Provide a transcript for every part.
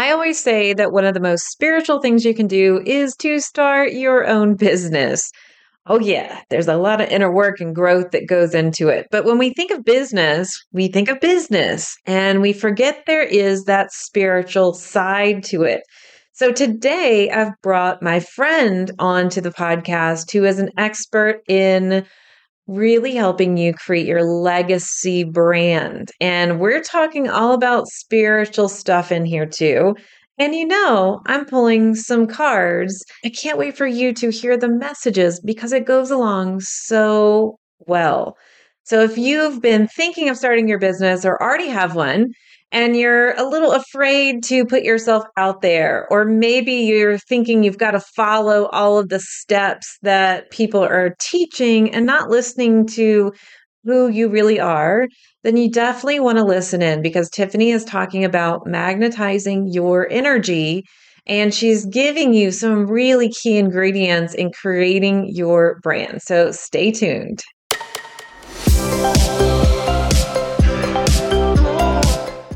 I always say that one of the most spiritual things you can do is to start your own business. Oh, yeah, there's a lot of inner work and growth that goes into it. But when we think of business, we think of business and we forget there is that spiritual side to it. So today I've brought my friend onto the podcast who is an expert in really helping you create your legacy brand. And we're talking all about spiritual stuff in here too. And you know, I'm pulling some cards. I can't wait for you to hear the messages because it goes along so well. So if you've been thinking of starting your business or already have one, and you're a little afraid to put yourself out there, or maybe you're thinking you've got to follow all of the steps that people are teaching and not listening to who you really are, then you definitely want to listen in because Tiffany is talking about magnetizing your energy and she's giving you some really key ingredients in creating your brand. So stay tuned.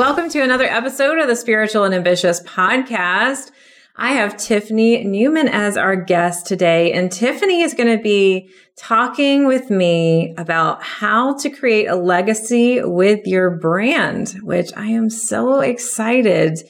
Welcome to another episode of the Spiritual and Ambitious podcast. I have Tiffany Neuman as our guest today, and Tiffany is going to be talking with me about how to create a legacy with your brand, which I am so excited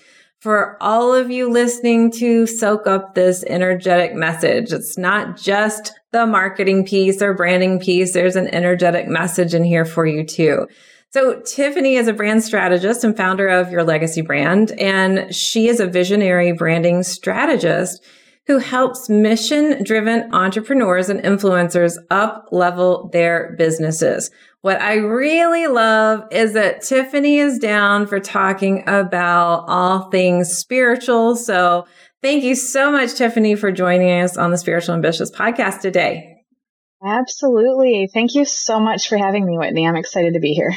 for all of you listening to soak up this energetic message. It's not just the marketing piece or branding piece. There's an energetic message in here for you too. So Tiffany is a brand strategist and founder of Your Legacy Brand, and she is a visionary branding strategist who helps mission driven entrepreneurs and influencers up level their businesses. What I really love is that Tiffany is down for talking about all things spiritual. So thank you so much, Tiffany, for joining us on the Spiritual Ambitious podcast today. Absolutely. Thank you so much for having me, Whitney. I'm excited to be here.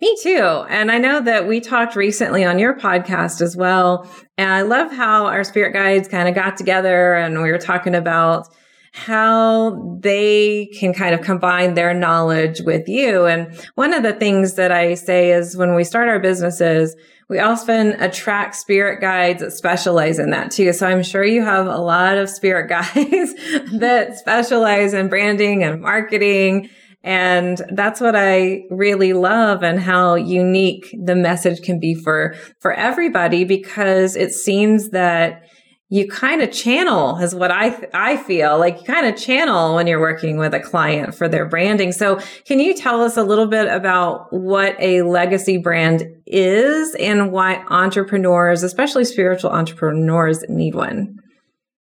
Me too. And I know that we talked recently on your podcast as well. And I love how our spirit guides kind of got together and we were talking about how they can kind of combine their knowledge with you. And one of the things that I say is when we start our businesses, we often attract spirit guides that specialize in that too. So I'm sure you have a lot of spirit guides that specialize in branding and marketing and that's what I really love and how unique the message can be for, for everybody because it seems that you kind of channel is what I, I feel like you kind of channel when you're working with a client for their branding. So can you tell us a little bit about what a legacy brand is and why entrepreneurs, especially spiritual entrepreneurs need one?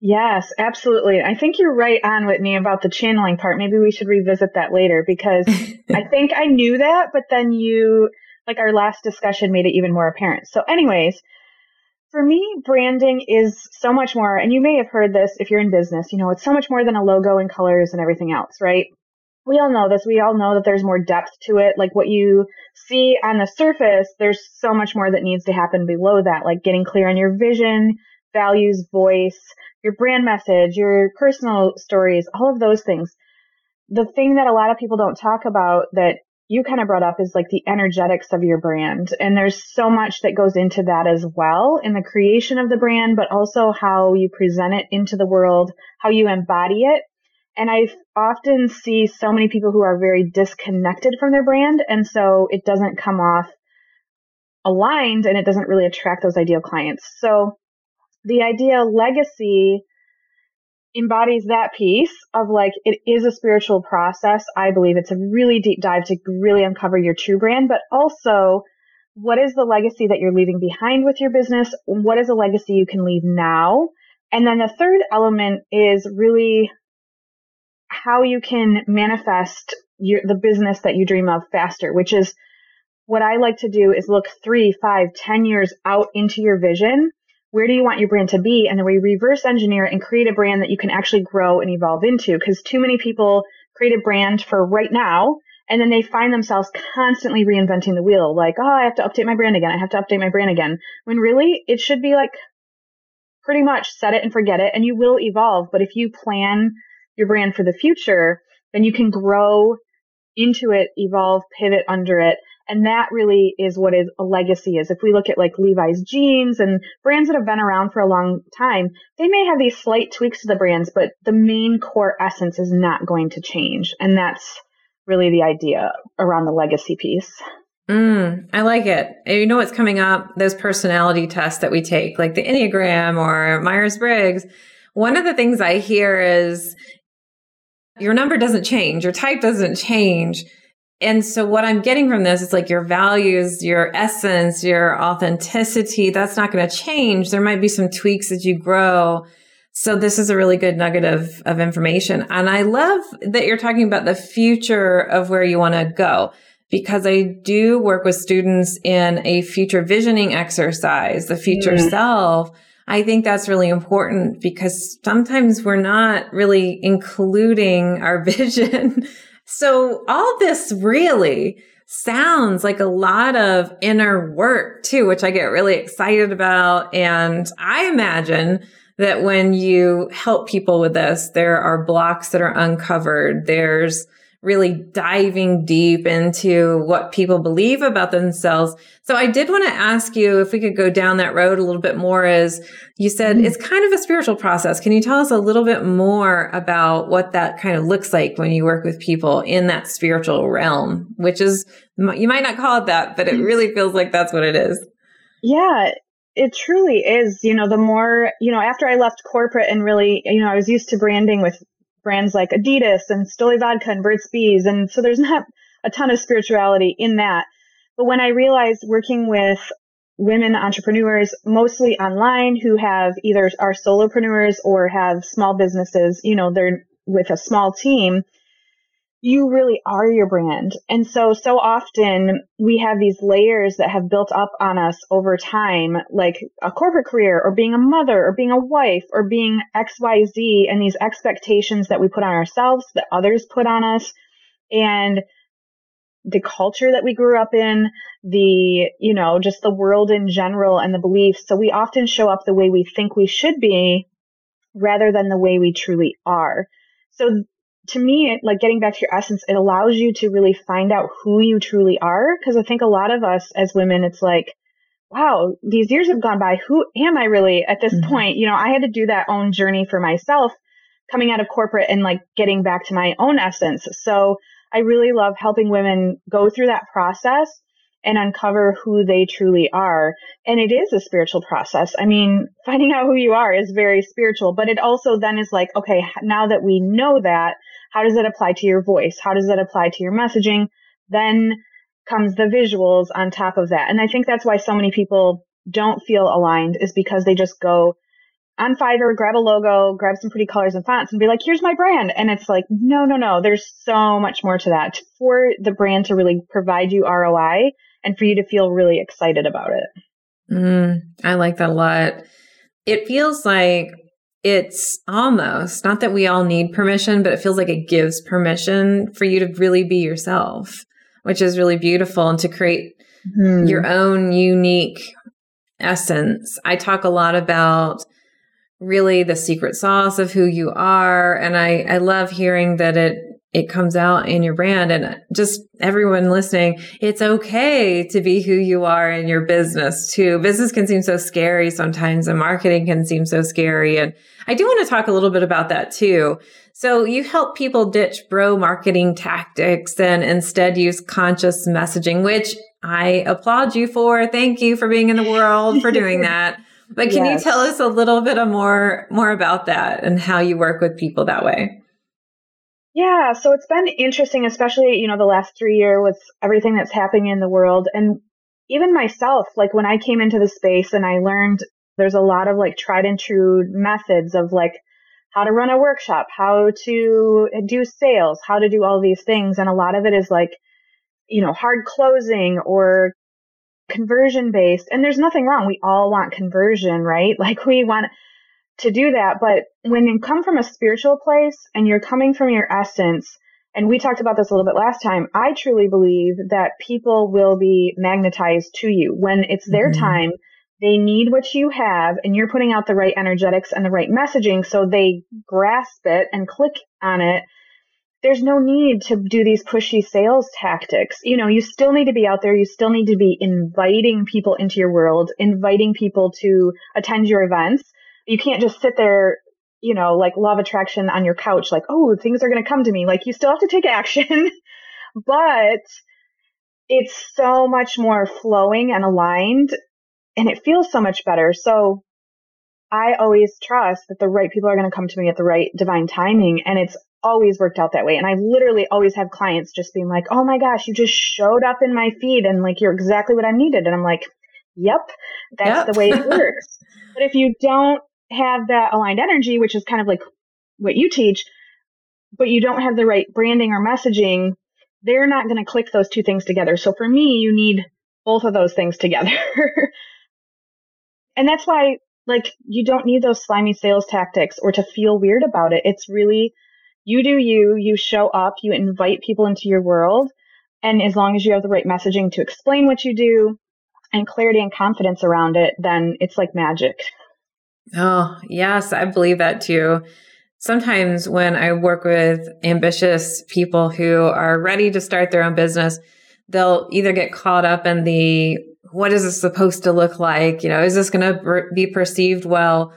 Yes, absolutely. I think you're right on, Whitney, about the channeling part. Maybe we should revisit that later because I think I knew that, but then you, like our last discussion made it even more apparent. So, anyways, for me, branding is so much more, and you may have heard this if you're in business, you know, it's so much more than a logo and colors and everything else, right? We all know this. We all know that there's more depth to it. Like what you see on the surface, there's so much more that needs to happen below that, like getting clear on your vision, values, voice, your brand message, your personal stories, all of those things. The thing that a lot of people don't talk about that you kind of brought up is like the energetics of your brand. And there's so much that goes into that as well in the creation of the brand, but also how you present it into the world, how you embody it. And I often see so many people who are very disconnected from their brand. And so it doesn't come off aligned and it doesn't really attract those ideal clients. So the idea legacy embodies that piece of like it is a spiritual process. I believe it's a really deep dive to really uncover your true brand, but also what is the legacy that you're leaving behind with your business? What is a legacy you can leave now? And then the third element is really how you can manifest your, the business that you dream of faster, which is what I like to do is look three, five, ten years out into your vision where do you want your brand to be? And then we reverse engineer and create a brand that you can actually grow and evolve into. Cause too many people create a brand for right now. And then they find themselves constantly reinventing the wheel. Like, oh, I have to update my brand again. I have to update my brand again. When really it should be like pretty much set it and forget it and you will evolve. But if you plan your brand for the future, then you can grow into it, evolve, pivot under it, and that really is what is a legacy is. If we look at like Levi's jeans and brands that have been around for a long time, they may have these slight tweaks to the brands, but the main core essence is not going to change. And that's really the idea around the legacy piece. Mm, I like it. You know what's coming up? Those personality tests that we take, like the Enneagram or Myers Briggs. One of the things I hear is your number doesn't change, your type doesn't change and so what I'm getting from this is like your values, your essence, your authenticity, that's not going to change. There might be some tweaks as you grow. So this is a really good nugget of, of information. And I love that you're talking about the future of where you want to go because I do work with students in a future visioning exercise, the future mm. self. I think that's really important because sometimes we're not really including our vision so all this really sounds like a lot of inner work too, which I get really excited about. And I imagine that when you help people with this, there are blocks that are uncovered. There's really diving deep into what people believe about themselves. So I did want to ask you if we could go down that road a little bit more as you said, mm-hmm. it's kind of a spiritual process. Can you tell us a little bit more about what that kind of looks like when you work with people in that spiritual realm, which is, you might not call it that, but it mm-hmm. really feels like that's what it is. Yeah, it truly is. You know, the more, you know, after I left corporate and really, you know, I was used to branding with brands like Adidas and Stoli Vodka and Burt's Bees. And so there's not a ton of spirituality in that. But when I realized working with women entrepreneurs, mostly online, who have either are solopreneurs or have small businesses, you know, they're with a small team, you really are your brand. And so, so often we have these layers that have built up on us over time, like a corporate career or being a mother or being a wife or being XYZ and these expectations that we put on ourselves that others put on us. And the culture that we grew up in, the, you know, just the world in general and the beliefs. So we often show up the way we think we should be rather than the way we truly are. So to me, like getting back to your essence, it allows you to really find out who you truly are. Cause I think a lot of us as women, it's like, wow, these years have gone by. Who am I really at this mm-hmm. point? You know, I had to do that own journey for myself coming out of corporate and like getting back to my own essence. So I really love helping women go through that process and uncover who they truly are. And it is a spiritual process. I mean, finding out who you are is very spiritual, but it also then is like, okay, now that we know that, how does it apply to your voice? How does it apply to your messaging? Then comes the visuals on top of that. And I think that's why so many people don't feel aligned is because they just go on Fiverr, grab a logo, grab some pretty colors and fonts and be like, here's my brand. And it's like, no, no, no. There's so much more to that for the brand to really provide you ROI and for you to feel really excited about it. Mm, I like that a lot. It feels like it's almost not that we all need permission, but it feels like it gives permission for you to really be yourself, which is really beautiful and to create mm. your own unique essence. I talk a lot about really the secret sauce of who you are. And I, I love hearing that it it comes out in your brand and just everyone listening, it's okay to be who you are in your business too. Business can seem so scary sometimes and marketing can seem so scary. And I do want to talk a little bit about that too. So you help people ditch bro marketing tactics and instead use conscious messaging, which I applaud you for. Thank you for being in the world for doing that. But can yes. you tell us a little bit more more about that and how you work with people that way? Yeah, so it's been interesting, especially, you know, the last three year with everything that's happening in the world. And even myself, like when I came into the space and I learned there's a lot of like tried and true methods of like how to run a workshop, how to do sales, how to do all these things. And a lot of it is like, you know, hard closing or conversion based. And there's nothing wrong. We all want conversion, right? Like we want to do that. But when you come from a spiritual place and you're coming from your essence, and we talked about this a little bit last time, I truly believe that people will be magnetized to you when it's their mm-hmm. time. They need what you have and you're putting out the right energetics and the right messaging so they grasp it and click on it there's no need to do these pushy sales tactics. You know, you still need to be out there. You still need to be inviting people into your world, inviting people to attend your events. You can't just sit there, you know, like law of attraction on your couch, like, oh, things are going to come to me. Like, you still have to take action, but it's so much more flowing and aligned and it feels so much better. So I always trust that the right people are going to come to me at the right divine timing. And it's always worked out that way. And I literally always have clients just being like, oh my gosh, you just showed up in my feed and like you're exactly what I needed. And I'm like, yep, that's yep. the way it works. but if you don't have that aligned energy, which is kind of like what you teach, but you don't have the right branding or messaging, they're not going to click those two things together. So for me, you need both of those things together. and that's why like you don't need those slimy sales tactics or to feel weird about it. It's really you do you, you show up, you invite people into your world. And as long as you have the right messaging to explain what you do and clarity and confidence around it, then it's like magic. Oh, yes, I believe that too. Sometimes when I work with ambitious people who are ready to start their own business, they'll either get caught up in the what is this supposed to look like? You know, is this going to be perceived well?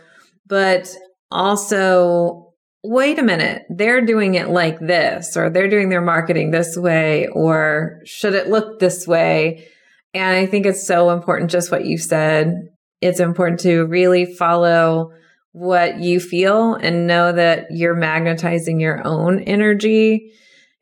But also wait a minute, they're doing it like this, or they're doing their marketing this way, or should it look this way? And I think it's so important, just what you said. It's important to really follow what you feel and know that you're magnetizing your own energy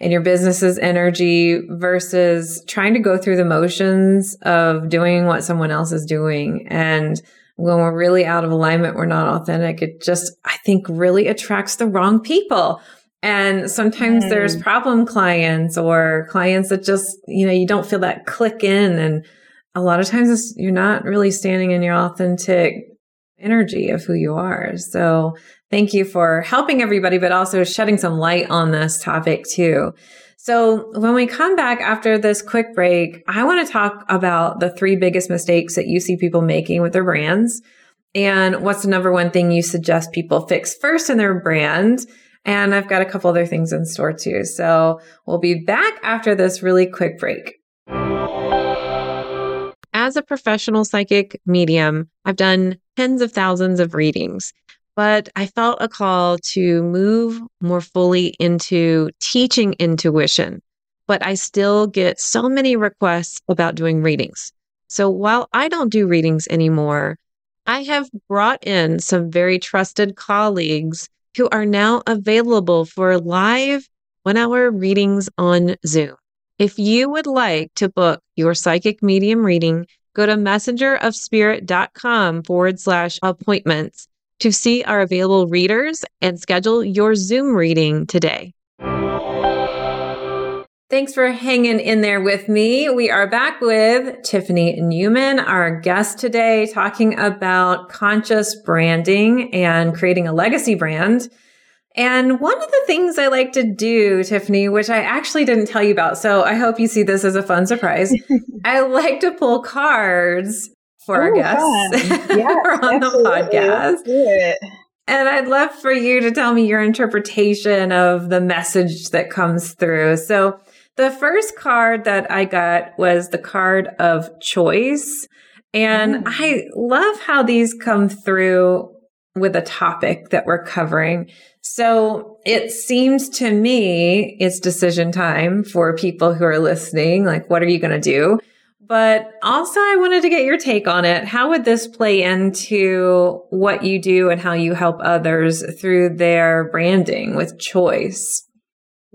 and your business's energy versus trying to go through the motions of doing what someone else is doing. And when we're really out of alignment, we're not authentic. It just, I think, really attracts the wrong people. And sometimes mm. there's problem clients or clients that just, you know, you don't feel that click in. And a lot of times you're not really standing in your authentic energy of who you are. So thank you for helping everybody, but also shedding some light on this topic too. So when we come back after this quick break, I want to talk about the three biggest mistakes that you see people making with their brands. And what's the number one thing you suggest people fix first in their brand? And I've got a couple other things in store too. So we'll be back after this really quick break. As a professional psychic medium, I've done tens of thousands of readings but I felt a call to move more fully into teaching intuition. But I still get so many requests about doing readings. So while I don't do readings anymore, I have brought in some very trusted colleagues who are now available for live one hour readings on Zoom. If you would like to book your psychic medium reading, go to messengerofspirit.com forward slash appointments to see our available readers and schedule your Zoom reading today. Thanks for hanging in there with me. We are back with Tiffany Neuman, our guest today, talking about conscious branding and creating a legacy brand. And one of the things I like to do, Tiffany, which I actually didn't tell you about, so I hope you see this as a fun surprise. I like to pull cards for Ooh, our guests yes, on the podcast. And I'd love for you to tell me your interpretation of the message that comes through. So the first card that I got was the card of choice. And mm. I love how these come through with a topic that we're covering. So it seems to me it's decision time for people who are listening. Like, what are you going to do? But also, I wanted to get your take on it. How would this play into what you do and how you help others through their branding with choice?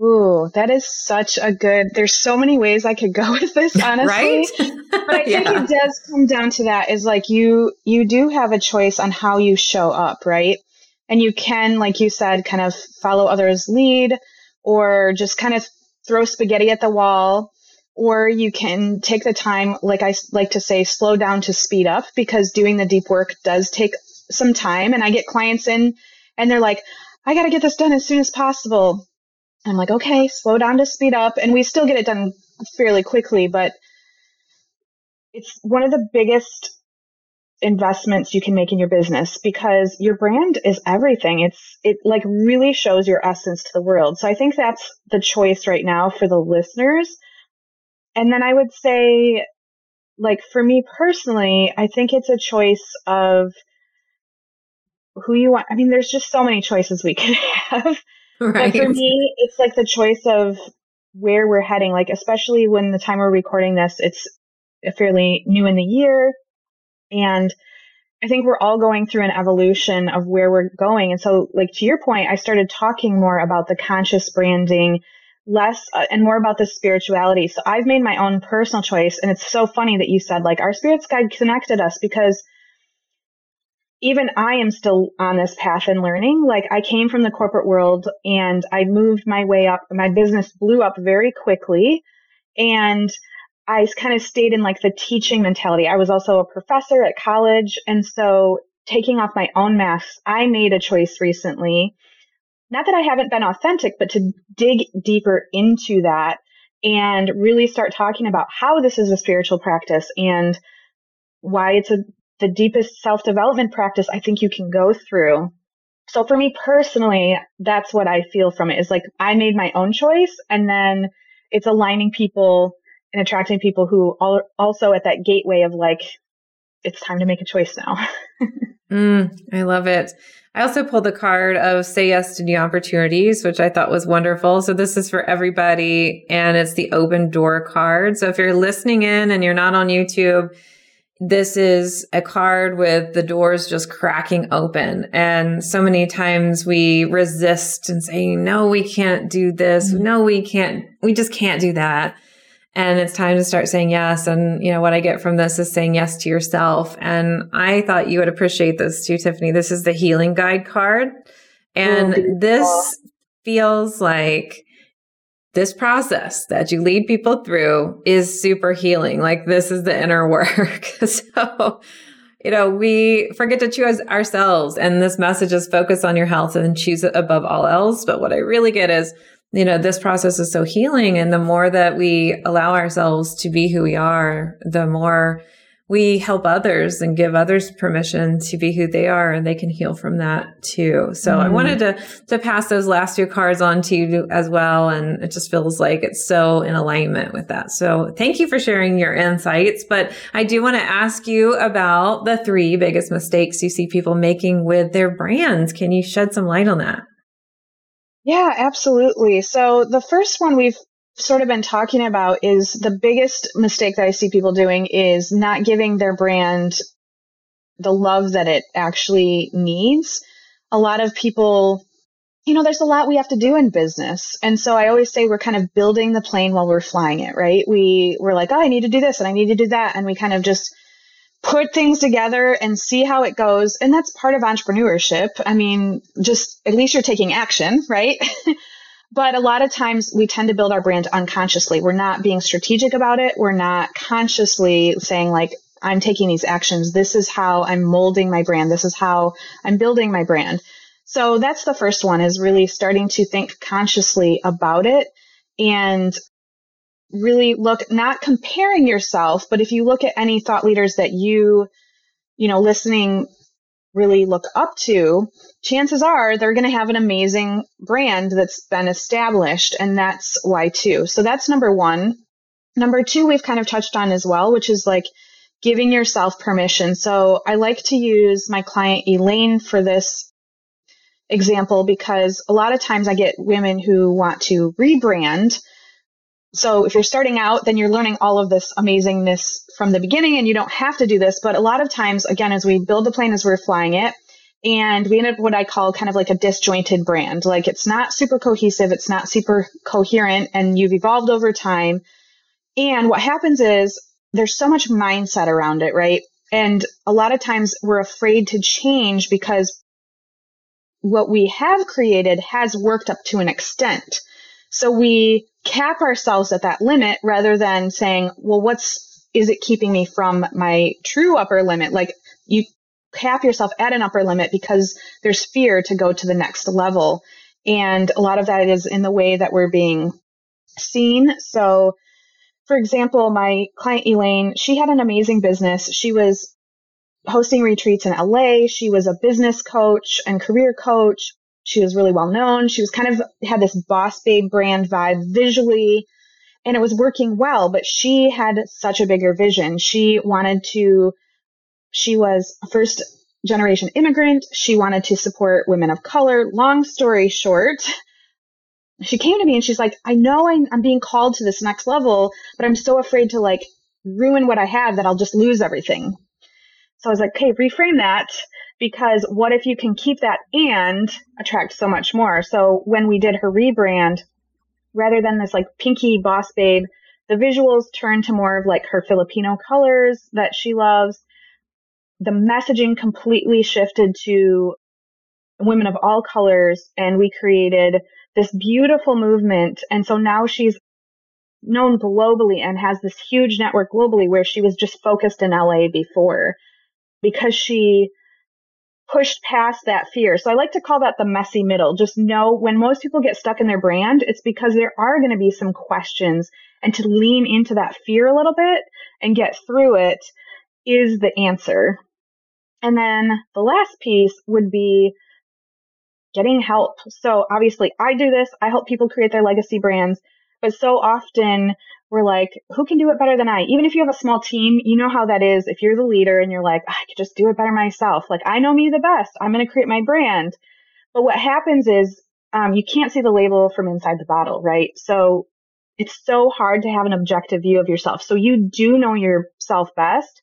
Ooh, that is such a good. There's so many ways I could go with this, honestly. right? but I think yeah. it does come down to that is like you you do have a choice on how you show up, right? And you can, like you said, kind of follow others' lead or just kind of throw spaghetti at the wall or you can take the time, like I like to say, slow down to speed up because doing the deep work does take some time. And I get clients in and they're like, I got to get this done as soon as possible. I'm like, okay, slow down to speed up. And we still get it done fairly quickly, but it's one of the biggest investments you can make in your business because your brand is everything. It's, it like really shows your essence to the world. So I think that's the choice right now for the listeners. And then I would say, like for me personally, I think it's a choice of who you want. I mean, there's just so many choices we could have. Right. For me, it's like the choice of where we're heading. Like, especially when the time we're recording this, it's fairly new in the year. And I think we're all going through an evolution of where we're going. And so, like, to your point, I started talking more about the conscious branding, less uh, and more about the spirituality. So I've made my own personal choice. And it's so funny that you said, like, our spirits guide connected us because even I am still on this path and learning. Like I came from the corporate world and I moved my way up. My business blew up very quickly and I kind of stayed in like the teaching mentality. I was also a professor at college. And so taking off my own masks, I made a choice recently. Not that I haven't been authentic, but to dig deeper into that and really start talking about how this is a spiritual practice and why it's a the deepest self development practice I think you can go through. So for me personally, that's what I feel from it is like I made my own choice and then it's aligning people and attracting people who are also at that gateway of like, it's time to make a choice now. mm, I love it. I also pulled the card of say yes to new opportunities, which I thought was wonderful. So this is for everybody and it's the open door card. So if you're listening in and you're not on YouTube, this is a card with the doors just cracking open. And so many times we resist and say, no, we can't do this. Mm-hmm. No, we can't, we just can't do that. And it's time to start saying yes. And, you know, what I get from this is saying yes to yourself. And I thought you would appreciate this too, Tiffany. This is the healing guide card. And this feels like this process that you lead people through is super healing. Like this is the inner work. so, you know, we forget to choose ourselves and this message is focus on your health and choose it above all else. But what I really get is, you know, this process is so healing. And the more that we allow ourselves to be who we are, the more we help others and give others permission to be who they are and they can heal from that too. So mm. I wanted to to pass those last two cards on to you as well and it just feels like it's so in alignment with that. So thank you for sharing your insights, but I do want to ask you about the three biggest mistakes you see people making with their brands. Can you shed some light on that? Yeah, absolutely. So the first one we've sort of been talking about is the biggest mistake that I see people doing is not giving their brand the love that it actually needs. A lot of people, you know, there's a lot we have to do in business. And so I always say we're kind of building the plane while we're flying it, right? We, we're like, oh, I need to do this and I need to do that. And we kind of just put things together and see how it goes. And that's part of entrepreneurship. I mean, just at least you're taking action, right? But a lot of times we tend to build our brand unconsciously. We're not being strategic about it. We're not consciously saying like, I'm taking these actions. This is how I'm molding my brand. This is how I'm building my brand. So that's the first one is really starting to think consciously about it and really look, not comparing yourself, but if you look at any thought leaders that you, you know, listening really look up to, chances are they're going to have an amazing brand that's been established. And that's why too. So that's number one. Number two, we've kind of touched on as well, which is like giving yourself permission. So I like to use my client Elaine for this example because a lot of times I get women who want to rebrand so if you're starting out, then you're learning all of this amazingness from the beginning and you don't have to do this. But a lot of times, again, as we build the plane as we're flying it, and we end up what I call kind of like a disjointed brand. Like it's not super cohesive, it's not super coherent, and you've evolved over time. And what happens is there's so much mindset around it, right? And a lot of times we're afraid to change because what we have created has worked up to an extent. So we cap ourselves at that limit rather than saying, well, what's, is it keeping me from my true upper limit? Like you cap yourself at an upper limit because there's fear to go to the next level. And a lot of that is in the way that we're being seen. So, for example, my client Elaine, she had an amazing business. She was hosting retreats in LA. She was a business coach and career coach. She was really well known. She was kind of had this boss babe brand vibe visually, and it was working well, but she had such a bigger vision. She wanted to, she was a first generation immigrant. She wanted to support women of color. Long story short, she came to me and she's like, I know I'm, I'm being called to this next level, but I'm so afraid to like ruin what I have that I'll just lose everything. So I was like, okay, reframe that because what if you can keep that and attract so much more? So when we did her rebrand, rather than this like pinky boss babe, the visuals turned to more of like her Filipino colors that she loves. The messaging completely shifted to women of all colors and we created this beautiful movement. And so now she's known globally and has this huge network globally where she was just focused in LA before because she pushed past that fear. So I like to call that the messy middle. Just know when most people get stuck in their brand, it's because there are going to be some questions and to lean into that fear a little bit and get through it is the answer. And then the last piece would be getting help. So obviously I do this. I help people create their legacy brands, but so often we're like, who can do it better than I? Even if you have a small team, you know how that is. If you're the leader and you're like, I could just do it better myself. Like I know me the best. I'm going to create my brand. But what happens is, um, you can't see the label from inside the bottle, right? So it's so hard to have an objective view of yourself. So you do know yourself best,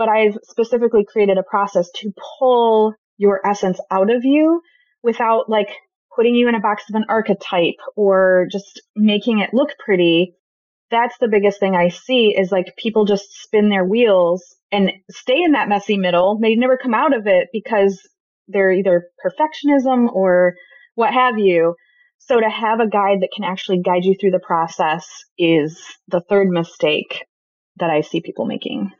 but I've specifically created a process to pull your essence out of you without like putting you in a box of an archetype or just making it look pretty. That's the biggest thing I see is like people just spin their wheels and stay in that messy middle. They never come out of it because they're either perfectionism or what have you. So to have a guide that can actually guide you through the process is the third mistake that I see people making.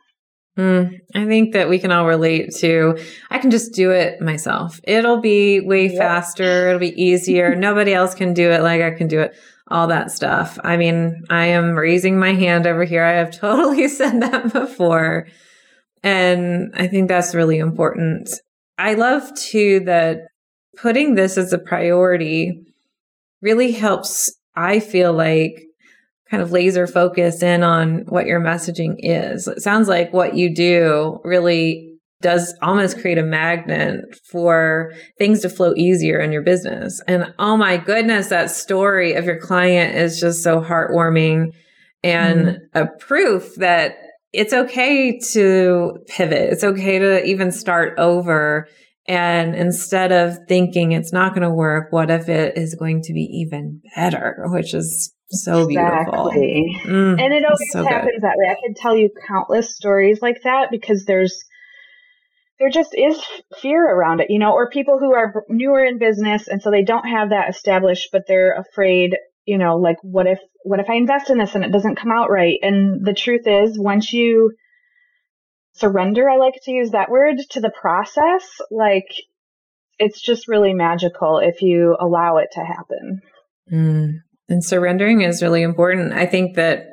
Mm, I think that we can all relate to. I can just do it myself. It'll be way yep. faster. It'll be easier. Nobody else can do it like I can do it. All that stuff. I mean, I am raising my hand over here. I have totally said that before. And I think that's really important. I love too that putting this as a priority really helps. I feel like kind of laser focus in on what your messaging is. It sounds like what you do really does almost create a magnet for things to flow easier in your business. And oh my goodness, that story of your client is just so heartwarming and mm a proof that it's okay to pivot. It's okay to even start over. And instead of thinking it's not going to work, what if it is going to be even better, which is so beautiful. Mm, and it always so happens good. that way. I could tell you countless stories like that because there's there just is fear around it, you know, or people who are newer in business and so they don't have that established, but they're afraid, you know, like what if what if I invest in this and it doesn't come out right? And the truth is, once you surrender, I like to use that word to the process, like it's just really magical if you allow it to happen. Mm, and surrendering is really important. I think that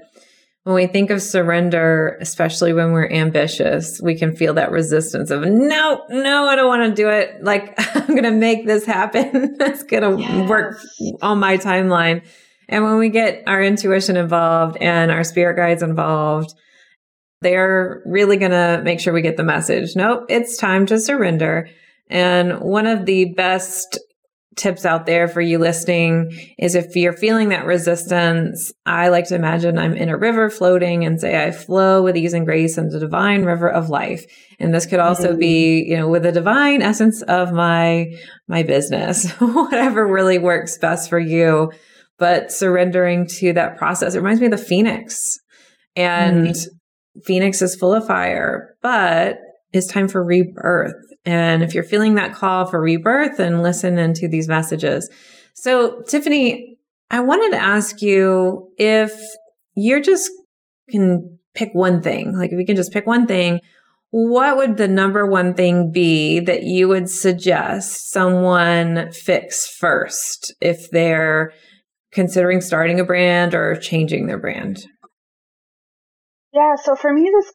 when we think of surrender, especially when we're ambitious, we can feel that resistance of no, no, I don't want to do it. Like I'm going to make this happen. That's going to yes. work on my timeline. And when we get our intuition involved and our spirit guides involved, they're really going to make sure we get the message. Nope, it's time to surrender. And one of the best tips out there for you listening is if you're feeling that resistance, I like to imagine I'm in a river floating and say I flow with ease and grace in the divine river of life. And this could also mm-hmm. be, you know, with the divine essence of my, my business, whatever really works best for you. But surrendering to that process, it reminds me of the phoenix and mm-hmm. Phoenix is full of fire, but it's time for rebirth. And if you're feeling that call for rebirth, then listen into these messages. So, Tiffany, I wanted to ask you if you're just can pick one thing, like if you can just pick one thing, what would the number one thing be that you would suggest someone fix first if they're considering starting a brand or changing their brand? Yeah, so for me, this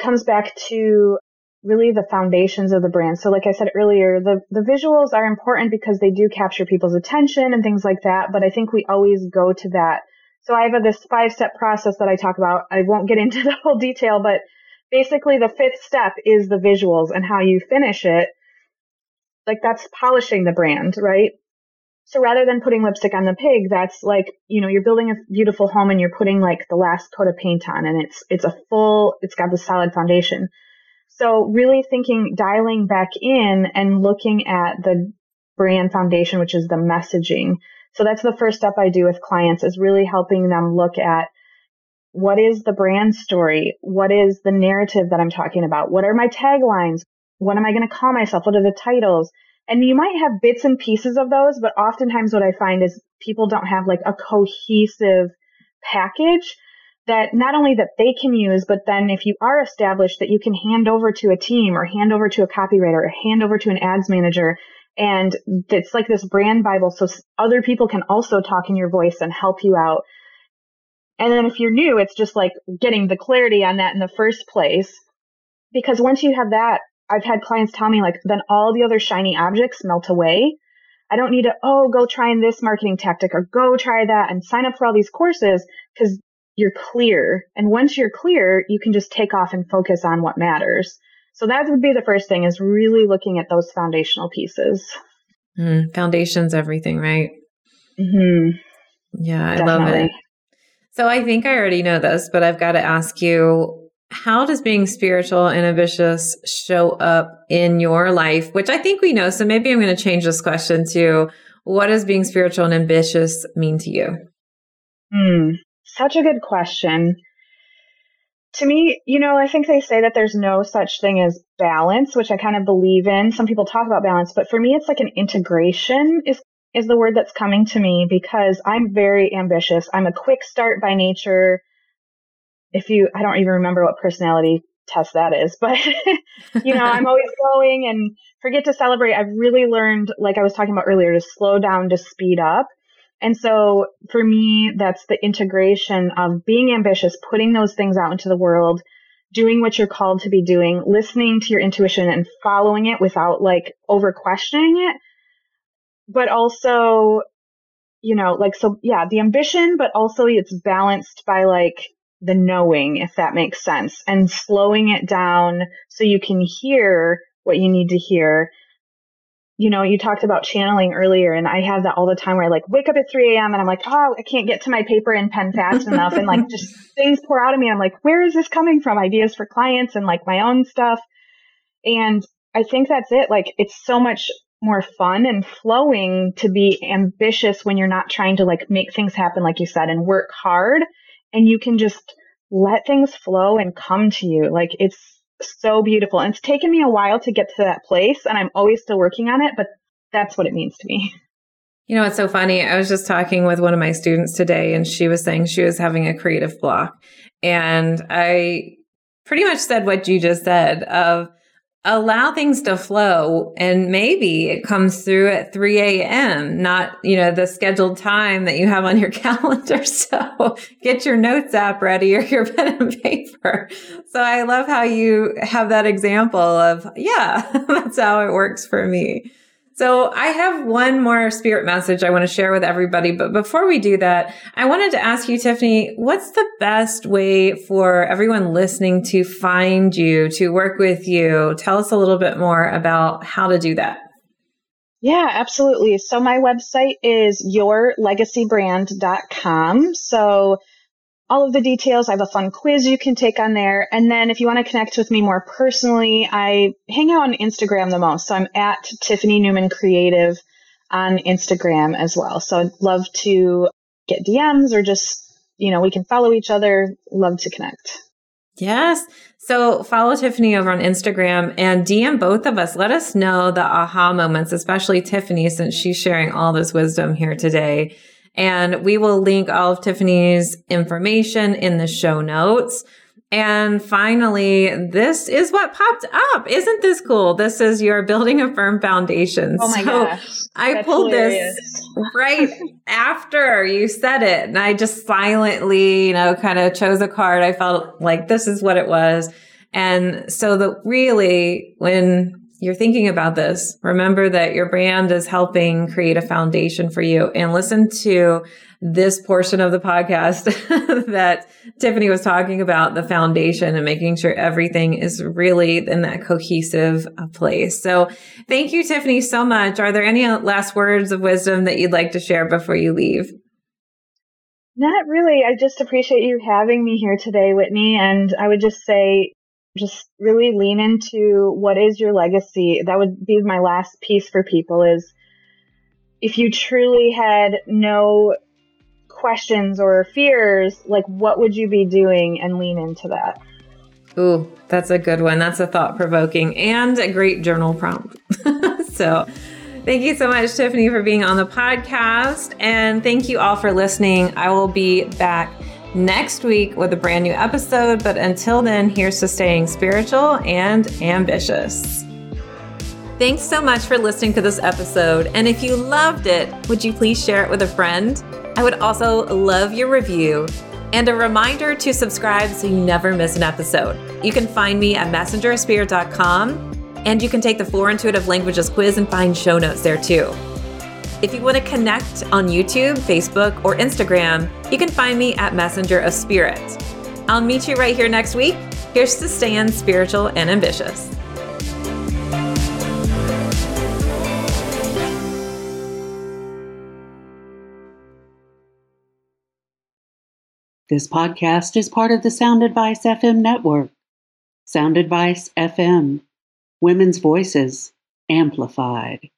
comes back to really the foundations of the brand. So like I said earlier, the, the visuals are important because they do capture people's attention and things like that. But I think we always go to that. So I have this five step process that I talk about. I won't get into the whole detail, but basically the fifth step is the visuals and how you finish it. Like that's polishing the brand, right? So rather than putting lipstick on the pig, that's like, you know, you're building a beautiful home and you're putting like the last coat of paint on and it's, it's a full, it's got the solid foundation. So really thinking, dialing back in and looking at the brand foundation, which is the messaging. So that's the first step I do with clients is really helping them look at what is the brand story? What is the narrative that I'm talking about? What are my taglines? What am I going to call myself? What are the titles? And you might have bits and pieces of those, but oftentimes what I find is people don't have like a cohesive package that not only that they can use, but then if you are established that you can hand over to a team or hand over to a copywriter or hand over to an ads manager. And it's like this brand Bible. So other people can also talk in your voice and help you out. And then if you're new, it's just like getting the clarity on that in the first place. Because once you have that, I've had clients tell me like, then all the other shiny objects melt away. I don't need to, oh, go try this marketing tactic or go try that and sign up for all these courses because you're clear. And once you're clear, you can just take off and focus on what matters. So that would be the first thing is really looking at those foundational pieces. Mm, foundation's everything, right? Mm-hmm. Yeah, I Definitely. love it. So I think I already know this, but I've got to ask you how does being spiritual and ambitious show up in your life? Which I think we know. So maybe I'm going to change this question to what does being spiritual and ambitious mean to you? Hmm. Such a good question. To me, you know, I think they say that there's no such thing as balance, which I kind of believe in. Some people talk about balance, but for me, it's like an integration is is the word that's coming to me because I'm very ambitious. I'm a quick start by nature. If you, I don't even remember what personality test that is, but you know, I'm always going and forget to celebrate. I've really learned, like I was talking about earlier, to slow down, to speed up. And so for me, that's the integration of being ambitious, putting those things out into the world, doing what you're called to be doing, listening to your intuition and following it without like over questioning it. But also, you know, like, so yeah, the ambition, but also it's balanced by like the knowing, if that makes sense, and slowing it down so you can hear what you need to hear you know, you talked about channeling earlier, and I have that all the time where I like wake up at 3 a.m. and I'm like, oh, I can't get to my paper and pen fast enough. And like just things pour out of me. I'm like, where is this coming from? Ideas for clients and like my own stuff. And I think that's it. Like it's so much more fun and flowing to be ambitious when you're not trying to like make things happen, like you said, and work hard. And you can just let things flow and come to you. Like it's so beautiful. And it's taken me a while to get to that place, and I'm always still working on it, but that's what it means to me. You know, it's so funny. I was just talking with one of my students today, and she was saying she was having a creative block. And I pretty much said what you just said of allow things to flow and maybe it comes through at 3 a.m not you know the scheduled time that you have on your calendar. So get your notes app ready or your pen and paper. So i love how you have that example of yeah that's how it works for me so I have one more spirit message I want to share with everybody. But before we do that, I wanted to ask you, Tiffany, what's the best way for everyone listening to find you, to work with you? Tell us a little bit more about how to do that. Yeah, absolutely. So my website is yourlegacybrand.com. So all of the details. I have a fun quiz you can take on there. And then if you want to connect with me more personally, I hang out on Instagram the most. So I'm at Tiffany Neuman Creative on Instagram as well. So I'd love to get DMs or just, you know, we can follow each other. Love to connect. Yes. So follow Tiffany over on Instagram and DM both of us. Let us know the aha moments, especially Tiffany, since she's sharing all this wisdom here today And we will link all of Tiffany's information in the show notes. And finally, this is what popped up. Isn't this cool? This is your building a firm foundation. Oh my so gosh. I pulled hilarious. this right after you said it. And I just silently, you know, kind of chose a card. I felt like this is what it was. And so the really, when you're thinking about this, remember that your brand is helping create a foundation for you and listen to this portion of the podcast that Tiffany was talking about the foundation and making sure everything is really in that cohesive uh, place. So thank you, Tiffany, so much. Are there any last words of wisdom that you'd like to share before you leave? Not really. I just appreciate you having me here today, Whitney. And I would just say, just really lean into what is your legacy. That would be my last piece for people is if you truly had no questions or fears, like what would you be doing and lean into that. Ooh, that's a good one. That's a thought provoking and a great journal prompt. so, thank you so much, Tiffany, for being on the podcast. And thank you all for listening. I will be back next week with a brand new episode. But until then, here's to staying spiritual and ambitious. Thanks so much for listening to this episode. And if you loved it, would you please share it with a friend? I would also love your review and a reminder to subscribe so you never miss an episode. You can find me at messengerspirit.com and you can take the Four Intuitive Languages quiz and find show notes there too. If you want to connect on YouTube, Facebook, or Instagram, you can find me at Messenger of Spirit. I'll meet you right here next week. Here's to staying spiritual and ambitious. This podcast is part of the Sound Advice FM network. Sound Advice FM, women's voices amplified.